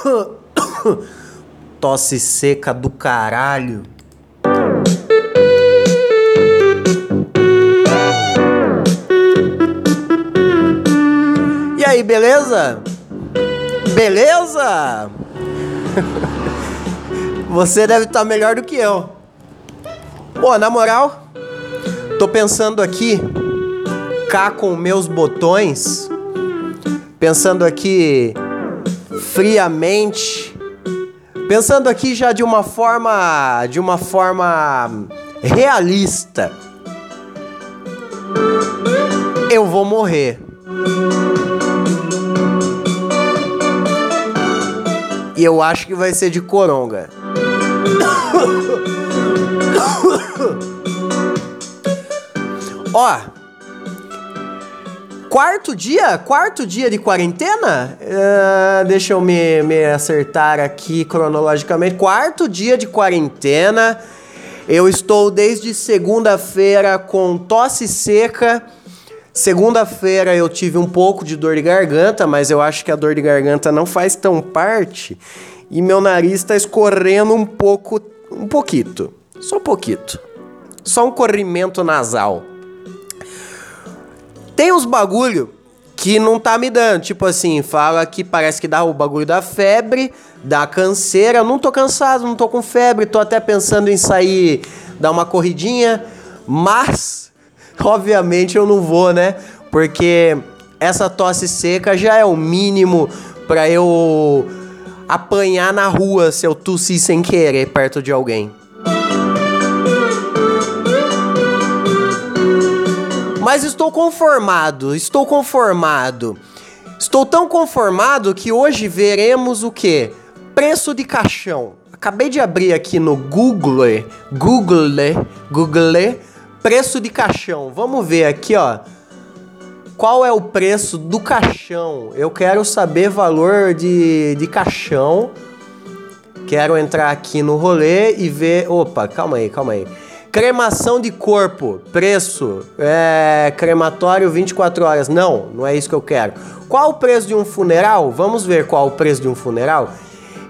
Tosse seca do caralho. E aí, beleza? Beleza? Você deve estar melhor do que eu. Pô, na moral, tô pensando aqui, cá com meus botões, pensando aqui friamente, pensando aqui já de uma forma, de uma forma realista. Eu vou morrer. E eu acho que vai ser de coronga. Ó, quarto dia? Quarto dia de quarentena? Uh, deixa eu me, me acertar aqui cronologicamente. Quarto dia de quarentena. Eu estou desde segunda-feira com tosse seca. Segunda-feira eu tive um pouco de dor de garganta, mas eu acho que a dor de garganta não faz tão parte. E meu nariz está escorrendo um pouco, um pouquito. Só um pouquito. Só um corrimento nasal. Tem uns bagulho que não tá me dando. Tipo assim, fala que parece que dá o bagulho da febre, da canseira. Não tô cansado, não tô com febre, tô até pensando em sair, dar uma corridinha, mas obviamente eu não vou, né? Porque essa tosse seca já é o mínimo para eu apanhar na rua se eu tossir sem querer perto de alguém. Mas estou conformado, estou conformado. Estou tão conformado que hoje veremos o que? Preço de caixão. Acabei de abrir aqui no Google, Google, Google, preço de caixão. Vamos ver aqui, ó. Qual é o preço do caixão? Eu quero saber valor de, de caixão. Quero entrar aqui no rolê e ver. Opa, calma aí, calma aí. Cremação de corpo, preço, é, crematório 24 horas. Não, não é isso que eu quero. Qual o preço de um funeral? Vamos ver qual o preço de um funeral.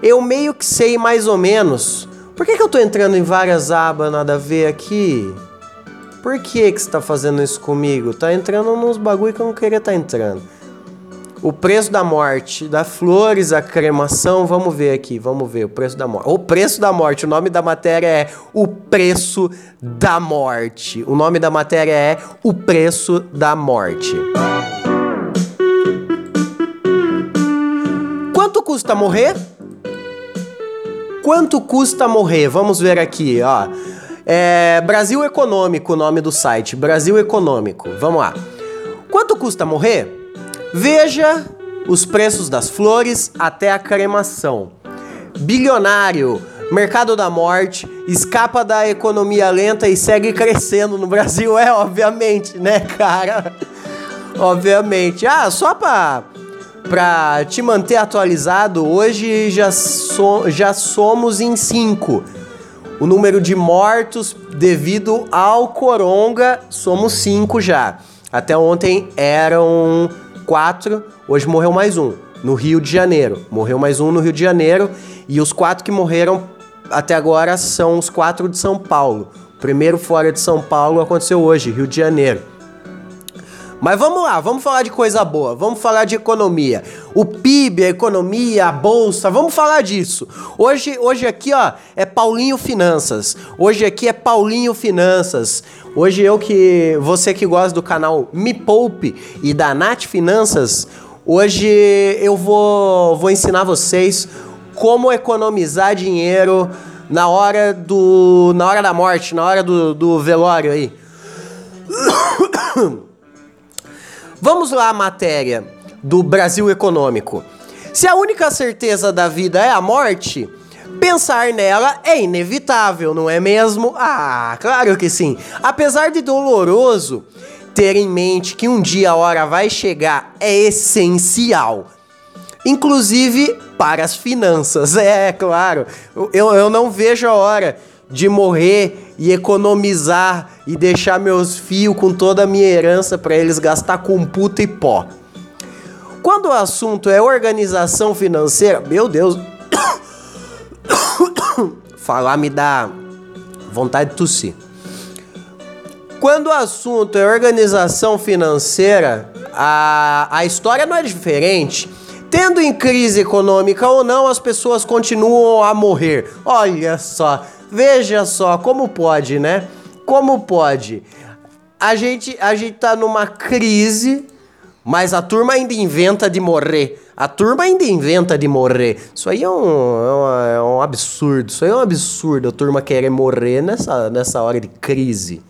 Eu meio que sei mais ou menos. Por que, que eu tô entrando em várias abas nada a ver aqui? Por que, que você tá fazendo isso comigo? Tá entrando nos bagulho que eu não queria estar tá entrando. O preço da morte, da flores, a cremação, vamos ver aqui, vamos ver o preço da morte. O preço da morte, o nome da matéria é O Preço da Morte. O nome da matéria é O Preço da Morte. Quanto custa morrer? Quanto custa morrer? Vamos ver aqui, ó. É Brasil Econômico, o nome do site. Brasil Econômico. Vamos lá. Quanto custa morrer? Veja os preços das flores até a cremação. Bilionário, mercado da morte, escapa da economia lenta e segue crescendo no Brasil. É, obviamente, né, cara? obviamente. Ah, só pra, pra te manter atualizado, hoje já, so, já somos em 5. O número de mortos devido ao coronga, somos 5 já. Até ontem eram quatro, hoje morreu mais um, no Rio de Janeiro. Morreu mais um no Rio de Janeiro e os quatro que morreram até agora são os quatro de São Paulo. O primeiro fora de São Paulo aconteceu hoje, Rio de Janeiro. Mas vamos lá, vamos falar de coisa boa, vamos falar de economia. O PIB, a economia, a bolsa, vamos falar disso. Hoje, hoje aqui, ó, é Paulinho Finanças. Hoje aqui é Paulinho Finanças. Hoje eu que você que gosta do canal Me Poupe e da Nat Finanças, hoje eu vou vou ensinar vocês como economizar dinheiro na hora do na hora da morte, na hora do, do velório aí. Vamos lá a matéria do Brasil Econômico. Se a única certeza da vida é a morte, pensar nela é inevitável, não é mesmo? Ah, claro que sim. Apesar de doloroso, ter em mente que um dia a hora vai chegar é essencial. Inclusive para as finanças, é claro. Eu, eu não vejo a hora de morrer e economizar e deixar meus fios com toda a minha herança para eles gastar com puta e pó. Quando Quando o assunto é organização financeira, meu Deus. Falar me dá vontade de tossir. Quando o assunto é organização financeira, a, a história não é diferente. Tendo em crise econômica ou não, as pessoas continuam a morrer. Olha só, veja só como pode, né? Como pode? A gente, a gente tá numa crise, mas a turma ainda inventa de morrer. A turma ainda inventa de morrer. Isso aí é um, é, é um absurdo. Isso aí é um absurdo a turma querer morrer nessa, nessa hora de crise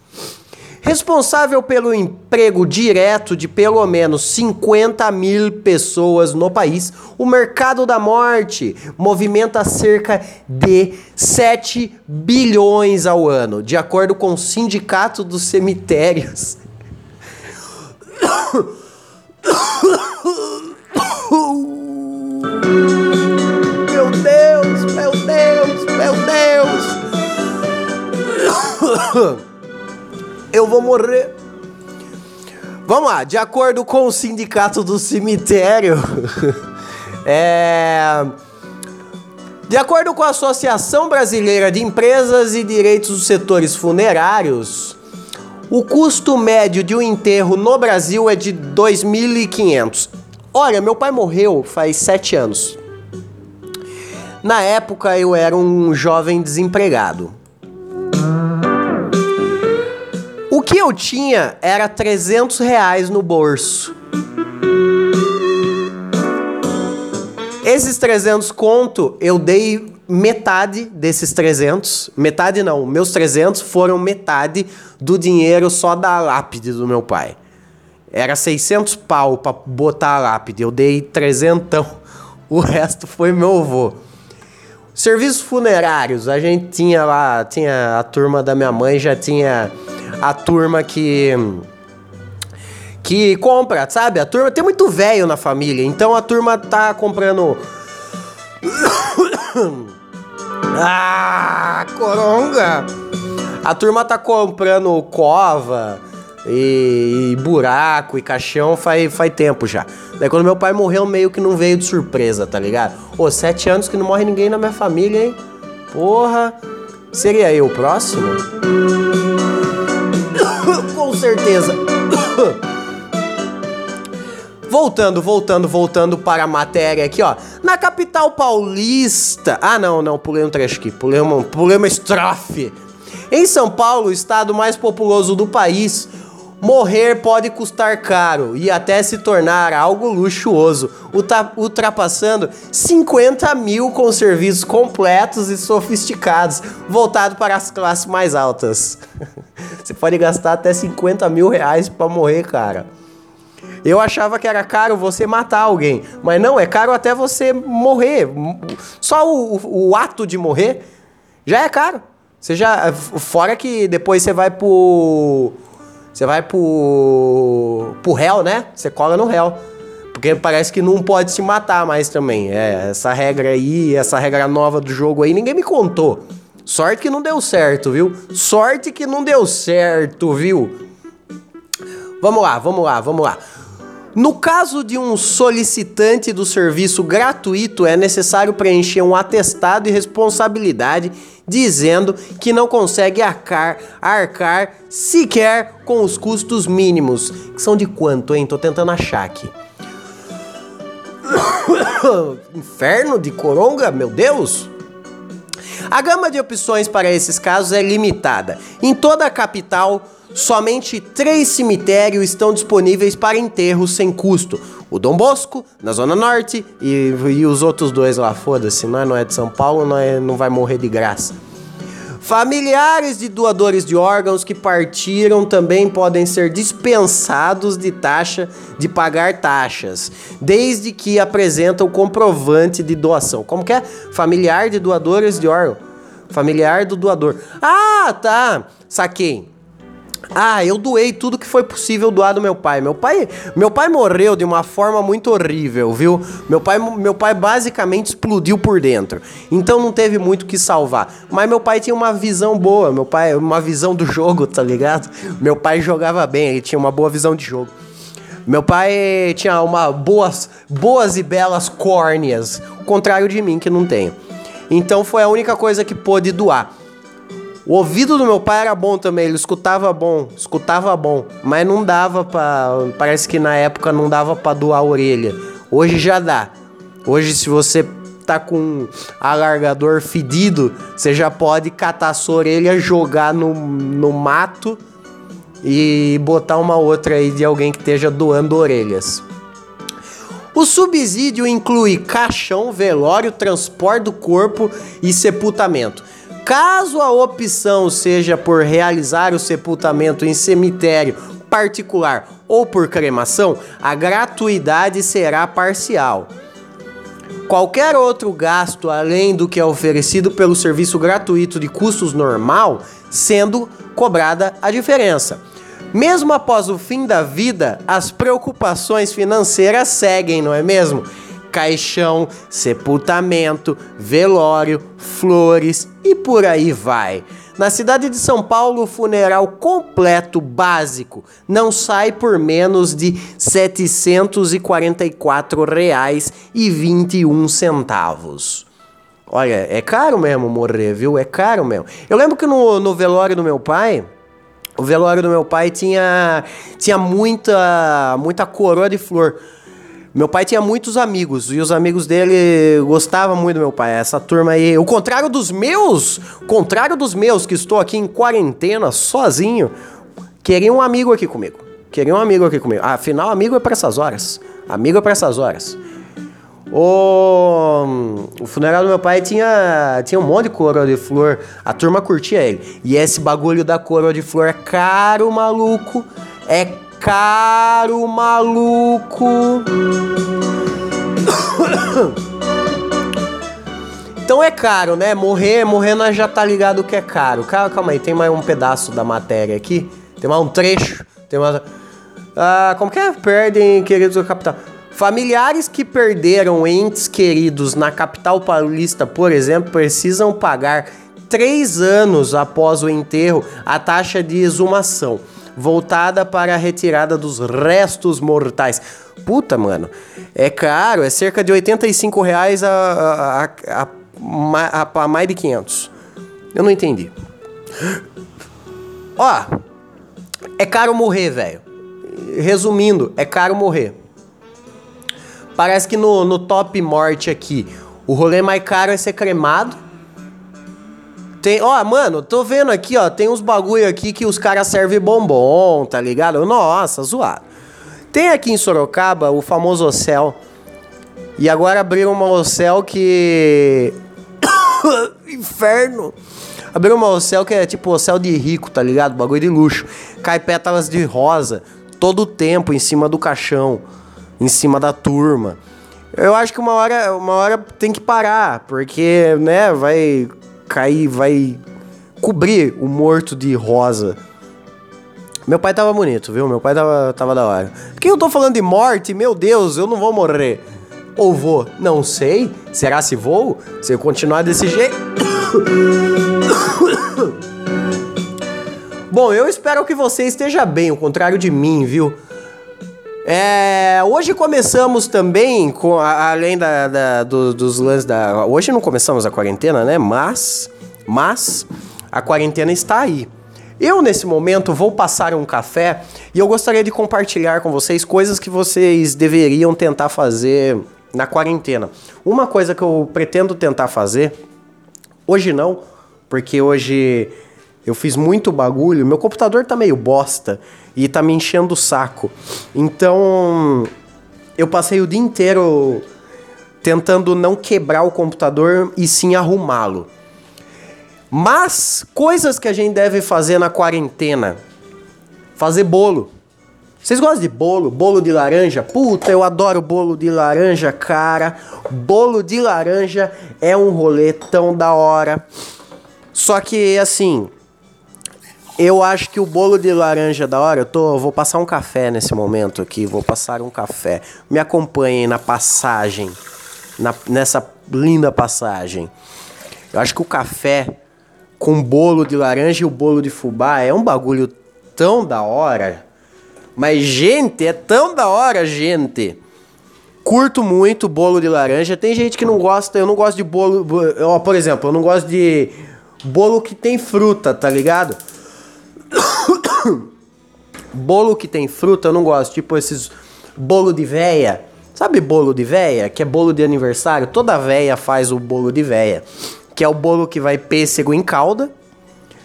responsável pelo emprego direto de pelo menos 50 mil pessoas no país, o mercado da morte movimenta cerca de 7 bilhões ao ano, de acordo com o Sindicato dos Cemitérios. Meu Deus, meu Deus, meu Deus. Eu vou morrer. Vamos lá, de acordo com o sindicato do cemitério, é. De acordo com a Associação Brasileira de Empresas e Direitos dos Setores Funerários, o custo médio de um enterro no Brasil é de 2.500. Olha, meu pai morreu faz sete anos. Na época eu era um jovem desempregado. Que eu tinha era 300 reais no bolso. Esses 300 conto, eu dei metade desses 300. Metade não, meus 300 foram metade do dinheiro só da lápide do meu pai. Era 600 pau pra botar a lápide, eu dei 300. O resto foi meu avô. Serviços funerários, a gente tinha lá, tinha a turma da minha mãe, já tinha a turma que que compra, sabe? A turma tem muito velho na família, então a turma tá comprando Ah, coronga. A turma tá comprando cova e, e, buraco e caixão faz, faz tempo já. Daí quando meu pai morreu, meio que não veio de surpresa, tá ligado? Ô, sete anos que não morre ninguém na minha família, hein? Porra, seria eu o próximo? Certeza. Voltando, voltando, voltando para a matéria aqui, ó. Na capital paulista. Ah, não, não, pulei um trecho aqui. Pulei uma, pulei uma estrofe. Em São Paulo, o estado mais populoso do país, Morrer pode custar caro e até se tornar algo luxuoso, ultrapassando 50 mil com serviços completos e sofisticados, voltado para as classes mais altas. Você pode gastar até 50 mil reais para morrer, cara. Eu achava que era caro você matar alguém, mas não, é caro até você morrer. Só o, o, o ato de morrer já é caro. Você já, fora que depois você vai pro você vai pro, pro réu, né? Você cola no réu. Porque parece que não pode se matar mais também. É, essa regra aí, essa regra nova do jogo aí, ninguém me contou. Sorte que não deu certo, viu? Sorte que não deu certo, viu? Vamos lá, vamos lá, vamos lá. No caso de um solicitante do serviço gratuito, é necessário preencher um atestado de responsabilidade dizendo que não consegue arcar, arcar sequer com os custos mínimos. Que são de quanto, hein? Tô tentando achar aqui. Inferno de coronga, meu Deus! A gama de opções para esses casos é limitada. Em toda a capital, somente três cemitérios estão disponíveis para enterro sem custo. O Dom Bosco, na Zona Norte, e, e os outros dois lá, foda-se, não é, não é de São Paulo, não, é, não vai morrer de graça. Familiares de doadores de órgãos que partiram também podem ser dispensados de taxa de pagar taxas, desde que apresentam comprovante de doação. Como que é? Familiar de doadores de órgãos. Familiar do doador. Ah, tá. Saquei. Ah, eu doei tudo que foi possível doar do meu pai. Meu pai, meu pai morreu de uma forma muito horrível, viu? Meu pai, meu pai basicamente explodiu por dentro. Então não teve muito que salvar. Mas meu pai tinha uma visão boa, meu pai, uma visão do jogo, tá ligado? Meu pai jogava bem, ele tinha uma boa visão de jogo. Meu pai tinha uma boas, boas e belas córneas, o contrário de mim que não tenho. Então foi a única coisa que pôde doar. O ouvido do meu pai era bom também, ele escutava bom, escutava bom, mas não dava para, parece que na época não dava para doar a orelha. Hoje já dá. Hoje se você tá com alargador fedido, você já pode catar sua orelha, jogar no, no mato e botar uma outra aí de alguém que esteja doando orelhas. O subsídio inclui caixão, velório, transporte do corpo e sepultamento. Caso a opção seja por realizar o sepultamento em cemitério particular ou por cremação, a gratuidade será parcial. Qualquer outro gasto além do que é oferecido pelo serviço gratuito de custos normal, sendo cobrada a diferença. Mesmo após o fim da vida, as preocupações financeiras seguem, não é mesmo? Caixão, sepultamento, velório, flores e por aí vai. Na cidade de São Paulo, o funeral completo básico não sai por menos de R$ 744,21. Olha, é caro mesmo morrer, viu? É caro mesmo. Eu lembro que no, no velório do meu pai, o velório do meu pai tinha, tinha muita, muita coroa de flor. Meu pai tinha muitos amigos e os amigos dele gostavam muito do meu pai. Essa turma aí, o contrário dos meus, contrário dos meus que estou aqui em quarentena sozinho, queria um amigo aqui comigo. Queria um amigo aqui comigo. Afinal, amigo é para essas horas. Amigo é para essas horas. O, o funeral do meu pai tinha, tinha um monte de coroa de flor. A turma curtia ele. E esse bagulho da coroa de flor é caro, maluco. É caro, maluco. Então é caro, né? Morrer, morrer nós já tá ligado que é caro. Calma, calma aí, tem mais um pedaço da matéria aqui. Tem mais um trecho. Tem mais. Ah, como que é? Perdem, queridos do capital. Familiares que perderam entes queridos na capital paulista, por exemplo, precisam pagar três anos após o enterro a taxa de exumação, voltada para a retirada dos restos mortais. Puta, mano, é caro, é cerca de 85 reais a, a, a, a, a mais de 500. Eu não entendi. Ó, é caro morrer, velho. Resumindo, é caro morrer. Parece que no, no top morte aqui, o rolê mais caro é ser cremado. Tem, ó, mano, tô vendo aqui, ó, tem uns bagulho aqui que os caras servem bombom, tá ligado? Nossa, zoado. Tem aqui em Sorocaba o famoso Ocel. E agora abriram uma Ocel que. Inferno! Abriram uma Ocel que é tipo Ocel de rico, tá ligado? Bagulho de luxo. Cai pétalas de rosa todo o tempo em cima do caixão em cima da turma. Eu acho que uma hora, uma hora tem que parar, porque, né, vai cair, vai cobrir o morto de rosa. Meu pai tava bonito, viu? Meu pai tava, tava da hora. Por que eu tô falando de morte? Meu Deus, eu não vou morrer. Ou vou? Não sei. Será se vou? Se eu continuar desse jeito. Bom, eu espero que você esteja bem, o contrário de mim, viu? É, hoje começamos também com além da, da do, dos lances da. Hoje não começamos a quarentena, né? Mas, mas a quarentena está aí. Eu nesse momento vou passar um café e eu gostaria de compartilhar com vocês coisas que vocês deveriam tentar fazer na quarentena. Uma coisa que eu pretendo tentar fazer hoje não, porque hoje eu fiz muito bagulho, meu computador tá meio bosta e tá me enchendo o saco. Então, eu passei o dia inteiro tentando não quebrar o computador e sim arrumá-lo. Mas coisas que a gente deve fazer na quarentena: fazer bolo. Vocês gostam de bolo? Bolo de laranja? Puta, eu adoro bolo de laranja, cara. Bolo de laranja é um rolê tão da hora. Só que assim, eu acho que o bolo de laranja da hora, eu tô, vou passar um café nesse momento aqui, vou passar um café. Me acompanhem na passagem, na, nessa linda passagem. Eu acho que o café com bolo de laranja e o bolo de fubá é um bagulho tão da hora. Mas, gente, é tão da hora, gente. Curto muito bolo de laranja. Tem gente que não gosta, eu não gosto de bolo. Ó, por exemplo, eu não gosto de bolo que tem fruta, tá ligado? bolo que tem fruta eu não gosto. Tipo esses bolo de véia. Sabe bolo de véia? Que é bolo de aniversário? Toda véia faz o bolo de véia. Que é o bolo que vai pêssego em calda.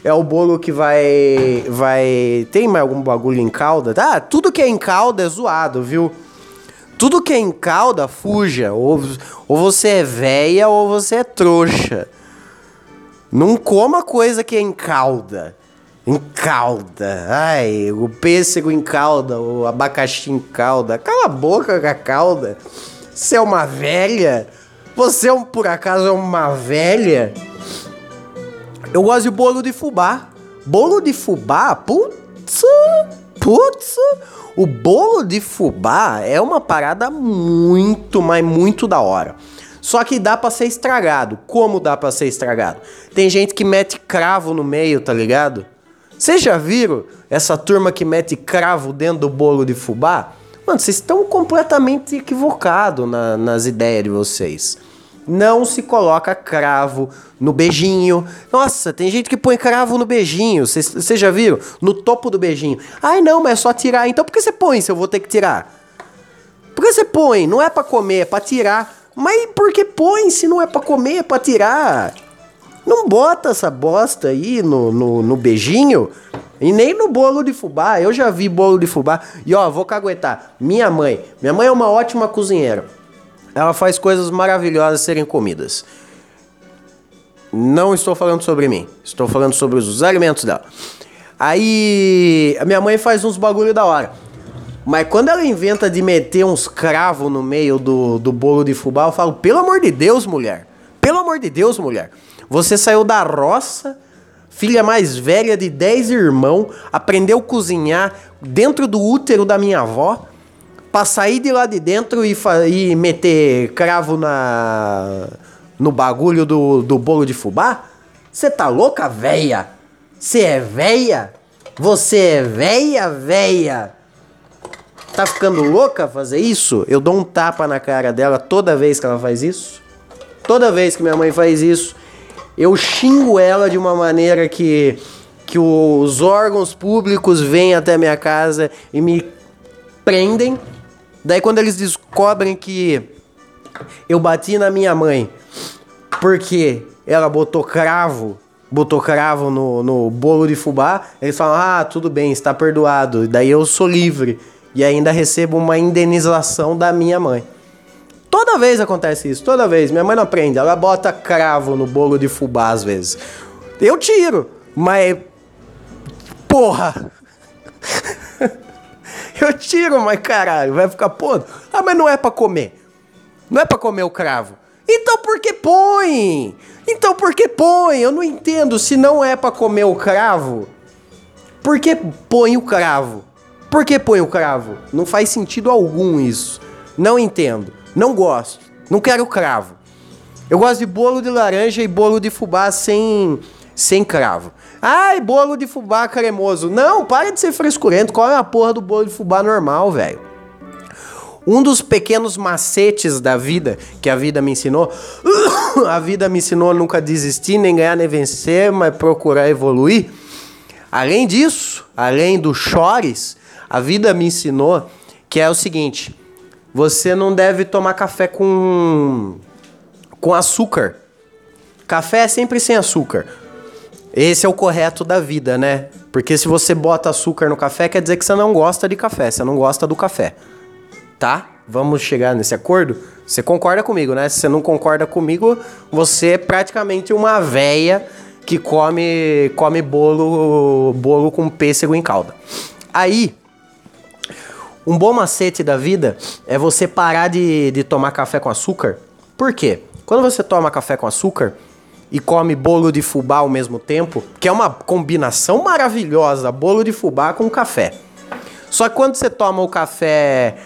É o bolo que vai. Vai. Tem mais algum bagulho em calda? Ah, tudo que é em calda é zoado, viu? Tudo que é em calda, fuja. Ou, ou você é véia ou você é trouxa. Não coma coisa que é em calda. Em calda. Ai, o pêssego em calda, o abacaxi em calda. Cala a boca com a calda. Você é uma velha? Você, é por acaso, é uma velha? Eu gosto de bolo de fubá. Bolo de fubá? Putz, putz. O bolo de fubá é uma parada muito, mas muito da hora. Só que dá para ser estragado. Como dá para ser estragado? Tem gente que mete cravo no meio, tá ligado? Vocês já viram essa turma que mete cravo dentro do bolo de fubá? Mano, vocês estão completamente equivocados na, nas ideias de vocês. Não se coloca cravo no beijinho. Nossa, tem gente que põe cravo no beijinho. Vocês já viram? No topo do beijinho. Ai, não, mas é só tirar. Então por que você põe se eu vou ter que tirar? Por que você põe? Não é para comer, é pra tirar. Mas por que põe se não é para comer, é pra tirar? Não bota essa bosta aí no, no, no, beijinho e nem no bolo de fubá. Eu já vi bolo de fubá. E ó, vou caguetar. Minha mãe. Minha mãe é uma ótima cozinheira. Ela faz coisas maravilhosas serem comidas. Não estou falando sobre mim. Estou falando sobre os alimentos dela. Aí a minha mãe faz uns bagulho da hora. Mas quando ela inventa de meter uns cravos no meio do, do bolo de fubá, eu falo, pelo amor de Deus, mulher. Pelo amor de Deus, mulher. Você saiu da roça, filha mais velha de 10 irmãos, aprendeu a cozinhar dentro do útero da minha avó, pra sair de lá de dentro e, e meter cravo na no bagulho do, do bolo de fubá? Você tá louca, véia? Você é véia? Você é véia, véia? Tá ficando louca fazer isso? Eu dou um tapa na cara dela toda vez que ela faz isso. Toda vez que minha mãe faz isso, eu xingo ela de uma maneira que, que os órgãos públicos vêm até minha casa e me prendem. Daí quando eles descobrem que eu bati na minha mãe porque ela botou cravo, botou cravo no, no bolo de fubá, eles falam: "Ah, tudo bem, está perdoado". Daí eu sou livre e ainda recebo uma indenização da minha mãe. Toda vez acontece isso, toda vez. Minha mãe não aprende, ela bota cravo no bolo de fubá às vezes. Eu tiro, mas. Porra! Eu tiro, mas caralho, vai ficar podre. Ah, mas não é para comer. Não é para comer o cravo. Então por que põe? Então por que põe? Eu não entendo. Se não é para comer o cravo, por que põe o cravo? Por que põe o cravo? Não faz sentido algum isso. Não entendo. Não gosto. Não quero cravo. Eu gosto de bolo de laranja e bolo de fubá sem, sem cravo. Ai, bolo de fubá cremoso. Não, para de ser frescurento. Qual é a porra do bolo de fubá normal, velho? Um dos pequenos macetes da vida que a vida me ensinou, a vida me ensinou nunca desistir, nem ganhar, nem vencer, mas procurar evoluir. Além disso, além do chores, a vida me ensinou que é o seguinte: você não deve tomar café com com açúcar. Café é sempre sem açúcar. Esse é o correto da vida, né? Porque se você bota açúcar no café, quer dizer que você não gosta de café, você não gosta do café. Tá? Vamos chegar nesse acordo? Você concorda comigo, né? Se você não concorda comigo, você é praticamente uma véia que come come bolo bolo com pêssego em calda. Aí, um bom macete da vida é você parar de, de tomar café com açúcar. Por quê? Quando você toma café com açúcar e come bolo de fubá ao mesmo tempo, que é uma combinação maravilhosa, bolo de fubá com café. Só que quando você toma o café,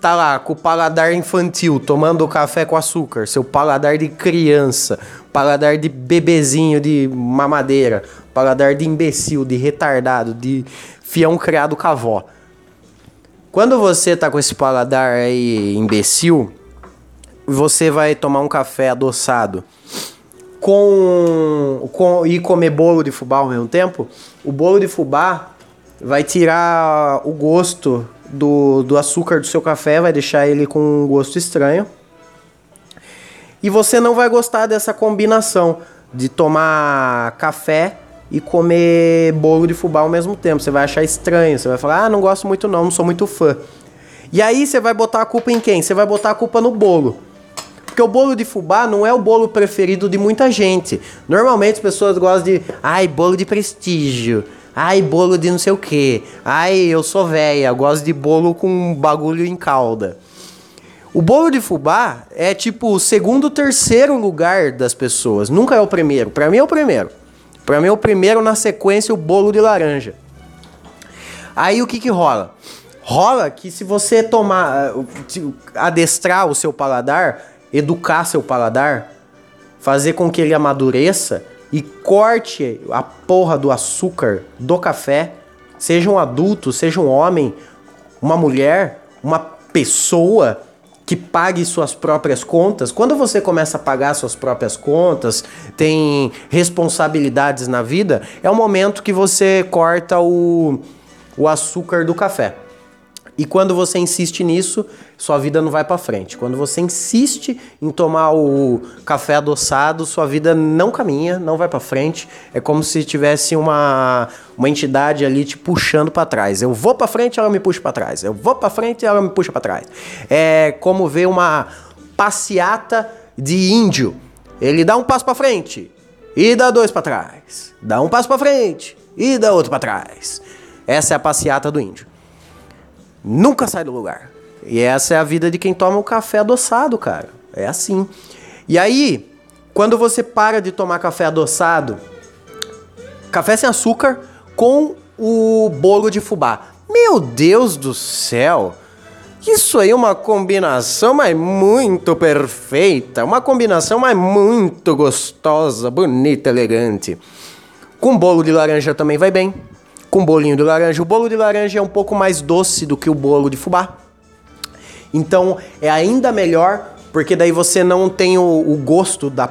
tá lá com o paladar infantil, tomando o café com açúcar, seu paladar de criança, paladar de bebezinho de mamadeira, paladar de imbecil, de retardado, de fião criado com a avó. Quando você tá com esse paladar aí imbecil, você vai tomar um café adoçado com, com e comer bolo de fubá ao mesmo tempo, o bolo de fubá vai tirar o gosto do, do açúcar do seu café, vai deixar ele com um gosto estranho. E você não vai gostar dessa combinação de tomar café e comer bolo de fubá ao mesmo tempo. Você vai achar estranho, você vai falar: "Ah, não gosto muito não, não sou muito fã". E aí você vai botar a culpa em quem? Você vai botar a culpa no bolo. Porque o bolo de fubá não é o bolo preferido de muita gente. Normalmente as pessoas gostam de, ai, bolo de prestígio. Ai, bolo de não sei o que. Ai, eu sou velha, gosto de bolo com bagulho em calda. O bolo de fubá é tipo o segundo, terceiro lugar das pessoas. Nunca é o primeiro. Para mim é o primeiro. Para mim o primeiro na sequência o bolo de laranja. Aí o que que rola? Rola que se você tomar, adestrar o seu paladar, educar seu paladar, fazer com que ele amadureça, e corte a porra do açúcar do café, seja um adulto, seja um homem, uma mulher, uma pessoa que pague suas próprias contas. Quando você começa a pagar suas próprias contas, tem responsabilidades na vida, é o momento que você corta o, o açúcar do café. E quando você insiste nisso, sua vida não vai para frente. Quando você insiste em tomar o café adoçado, sua vida não caminha, não vai para frente. É como se tivesse uma, uma entidade ali te puxando para trás. Eu vou para frente, ela me puxa para trás. Eu vou para frente, ela me puxa para trás. É como ver uma passeata de índio. Ele dá um passo para frente e dá dois para trás. Dá um passo para frente e dá outro para trás. Essa é a passeata do índio nunca sai do lugar. E essa é a vida de quem toma o café adoçado, cara. É assim. E aí, quando você para de tomar café adoçado, café sem açúcar com o bolo de fubá. Meu Deus do céu! Isso aí é uma combinação mas muito perfeita, uma combinação mas muito gostosa, bonita, elegante. Com bolo de laranja também vai bem com bolinho de laranja. O bolo de laranja é um pouco mais doce do que o bolo de fubá. Então é ainda melhor, porque daí você não tem o, o gosto da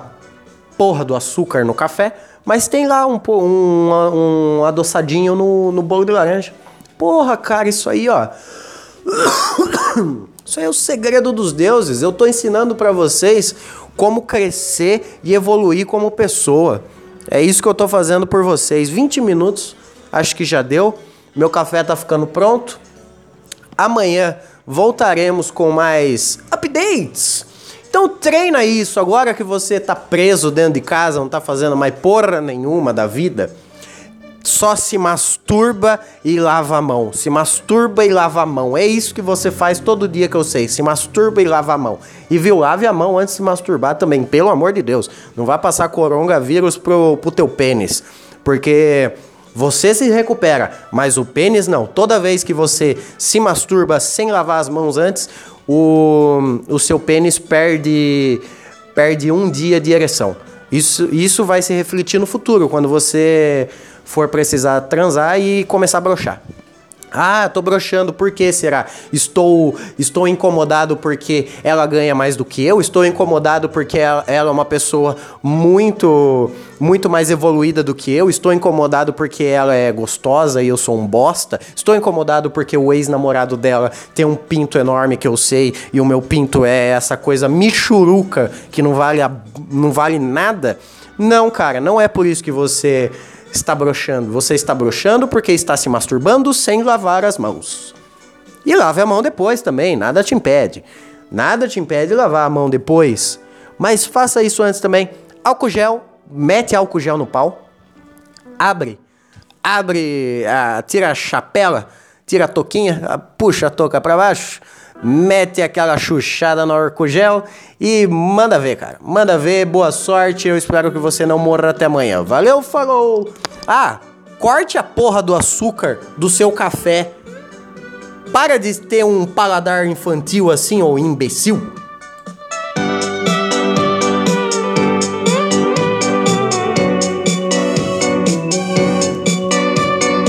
porra do açúcar no café, mas tem lá um, um, um adoçadinho no, no bolo de laranja. Porra, cara, isso aí, ó. Isso aí é o segredo dos deuses. Eu tô ensinando para vocês como crescer e evoluir como pessoa. É isso que eu tô fazendo por vocês. 20 minutos acho que já deu. Meu café tá ficando pronto. Amanhã voltaremos com mais updates. Então treina isso agora que você tá preso dentro de casa, não tá fazendo mais porra nenhuma da vida. Só se masturba e lava a mão. Se masturba e lava a mão. É isso que você faz todo dia que eu sei. Se masturba e lava a mão. E viu, lave a mão antes de se masturbar também, pelo amor de Deus. Não vai passar coronavírus pro, pro teu pênis. Porque você se recupera, mas o pênis não. Toda vez que você se masturba sem lavar as mãos antes, o, o seu pênis perde, perde um dia de ereção. Isso, isso vai se refletir no futuro, quando você for precisar transar e começar a brochar. Ah, tô broxando, por que será? Estou estou incomodado porque ela ganha mais do que eu? Estou incomodado porque ela, ela, é uma pessoa muito muito mais evoluída do que eu? Estou incomodado porque ela é gostosa e eu sou um bosta? Estou incomodado porque o ex-namorado dela tem um pinto enorme que eu sei e o meu pinto é essa coisa michuruca que não vale a, não vale nada? Não, cara, não é por isso que você está broxando? Você está broxando porque está se masturbando sem lavar as mãos. E lave a mão depois também, nada te impede. Nada te impede de lavar a mão depois. Mas faça isso antes também. Álcool gel, mete álcool gel no pau. Abre. Abre, tira a chapela, tira a toquinha, puxa a touca para baixo mete aquela chuchada no álcool gel e manda ver, cara. Manda ver, boa sorte. Eu espero que você não morra até amanhã. Valeu, falou! Ah, corte a porra do açúcar do seu café. Para de ter um paladar infantil assim, ou imbecil.